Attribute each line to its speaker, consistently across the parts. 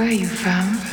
Speaker 1: Where are you from?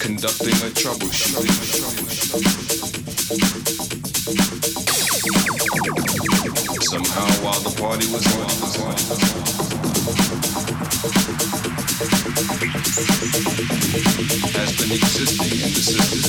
Speaker 2: Conducting a troubleshoot. Somehow while the party was on, has been existing in the system.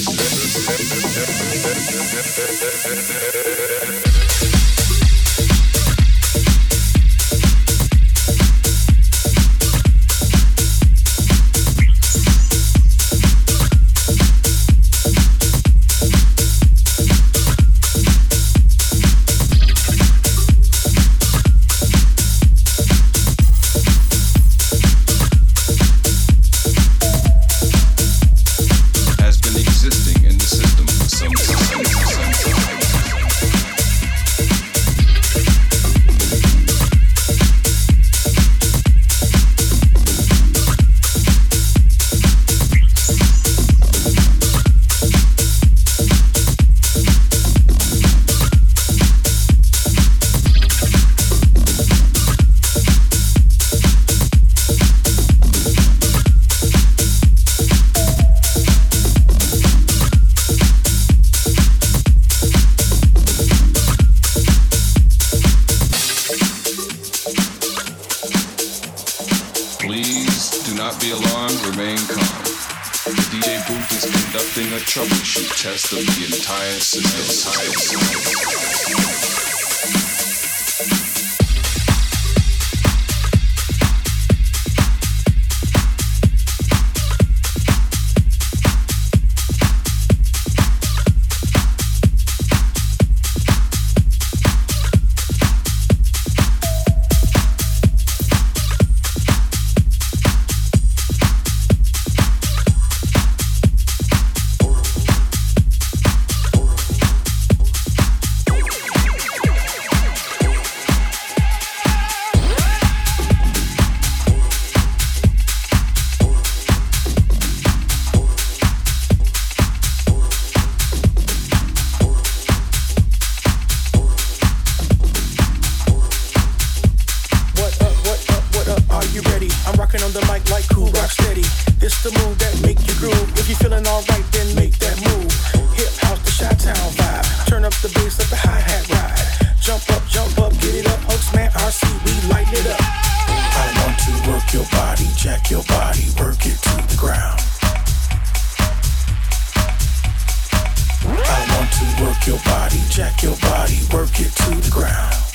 Speaker 2: Jack your body, jack your body, work it to the ground.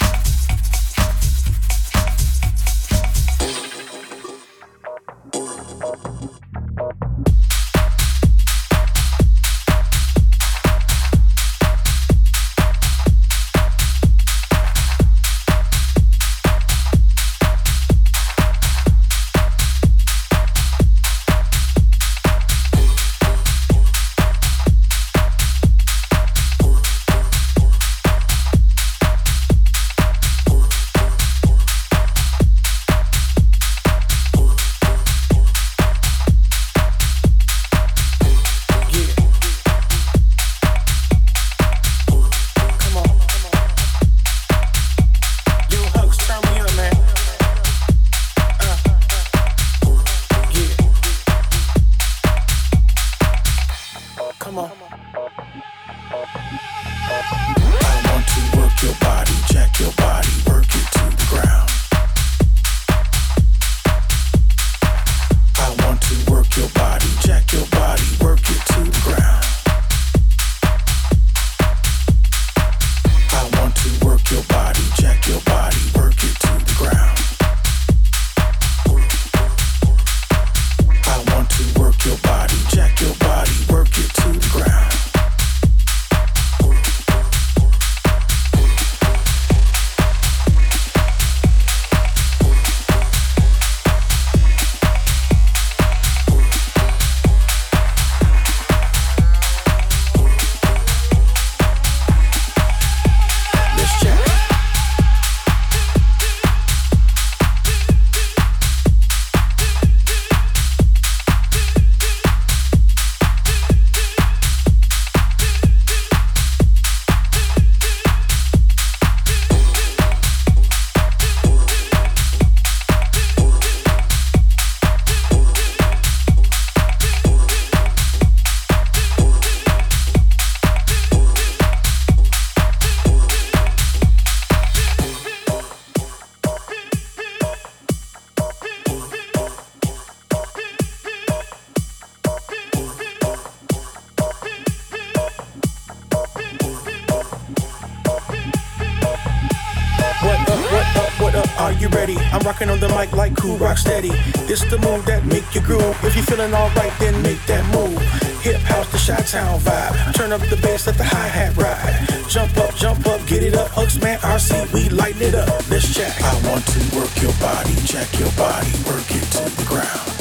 Speaker 2: We lighten it up. Let's check. I want to work your body, check your body, work it to the ground.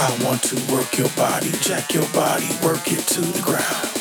Speaker 2: I want to work your body, check your body, work it to the ground.